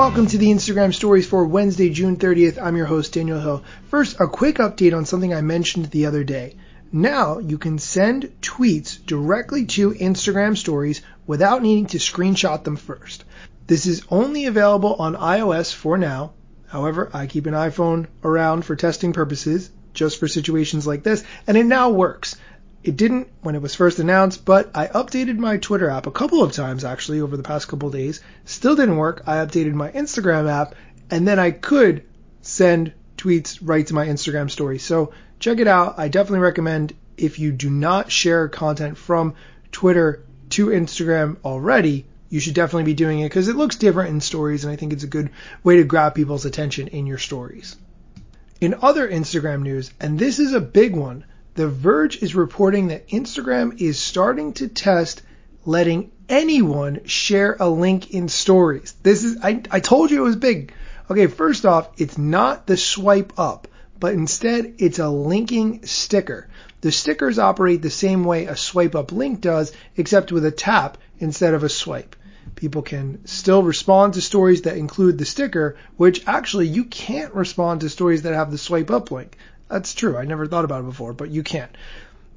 Welcome to the Instagram stories for Wednesday, June 30th. I'm your host, Daniel Hill. First, a quick update on something I mentioned the other day. Now you can send tweets directly to Instagram stories without needing to screenshot them first. This is only available on iOS for now. However, I keep an iPhone around for testing purposes, just for situations like this, and it now works. It didn't when it was first announced, but I updated my Twitter app a couple of times actually over the past couple days. Still didn't work. I updated my Instagram app, and then I could send tweets right to my Instagram story. So check it out. I definitely recommend if you do not share content from Twitter to Instagram already, you should definitely be doing it because it looks different in stories, and I think it's a good way to grab people's attention in your stories. In other Instagram news, and this is a big one, the Verge is reporting that Instagram is starting to test letting anyone share a link in stories. This is, I, I told you it was big. Okay, first off, it's not the swipe up, but instead it's a linking sticker. The stickers operate the same way a swipe up link does, except with a tap instead of a swipe. People can still respond to stories that include the sticker, which actually you can't respond to stories that have the swipe up link. That's true. I never thought about it before, but you can't.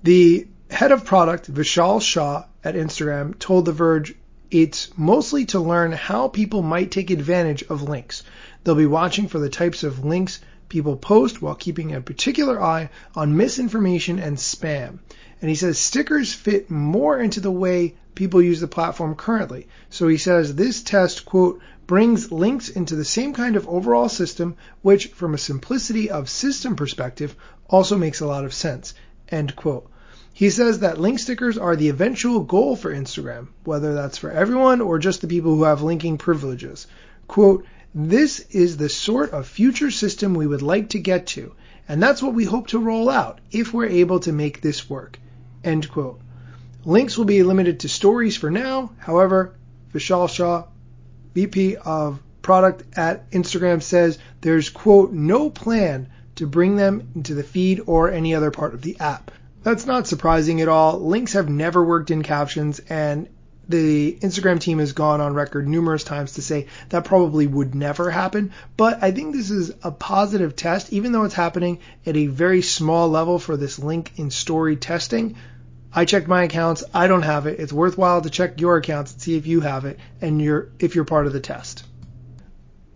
The head of product, Vishal Shah at Instagram, told The Verge it's mostly to learn how people might take advantage of links. They'll be watching for the types of links people post while keeping a particular eye on misinformation and spam. And he says stickers fit more into the way people use the platform currently. So he says this test, quote, brings links into the same kind of overall system, which, from a simplicity of system perspective, also makes a lot of sense. End quote. He says that link stickers are the eventual goal for Instagram, whether that's for everyone or just the people who have linking privileges. Quote, this is the sort of future system we would like to get to, and that's what we hope to roll out if we're able to make this work. End quote. Links will be limited to stories for now. However, Vishal Shah VP of product at Instagram says there's quote no plan to bring them into the feed or any other part of the app. That's not surprising at all. Links have never worked in captions and the Instagram team has gone on record numerous times to say that probably would never happen. But I think this is a positive test, even though it's happening at a very small level for this link in story testing. I checked my accounts. I don't have it. It's worthwhile to check your accounts and see if you have it and you're if you're part of the test.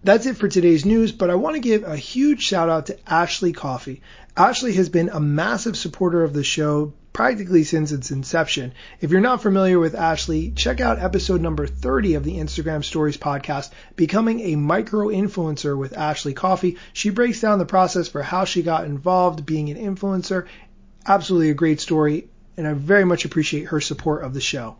That's it for today's news, but I want to give a huge shout out to Ashley Coffee. Ashley has been a massive supporter of the show practically since its inception. If you're not familiar with Ashley, check out episode number 30 of the Instagram Stories podcast, Becoming a Micro Influencer with Ashley Coffee. She breaks down the process for how she got involved being an influencer. Absolutely a great story and I very much appreciate her support of the show.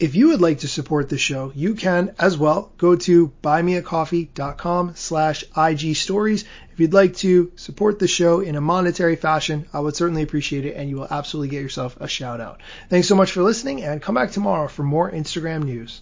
If you would like to support the show, you can as well go to buymeacoffee.com slash IG stories. If you'd like to support the show in a monetary fashion, I would certainly appreciate it and you will absolutely get yourself a shout out. Thanks so much for listening and come back tomorrow for more Instagram news.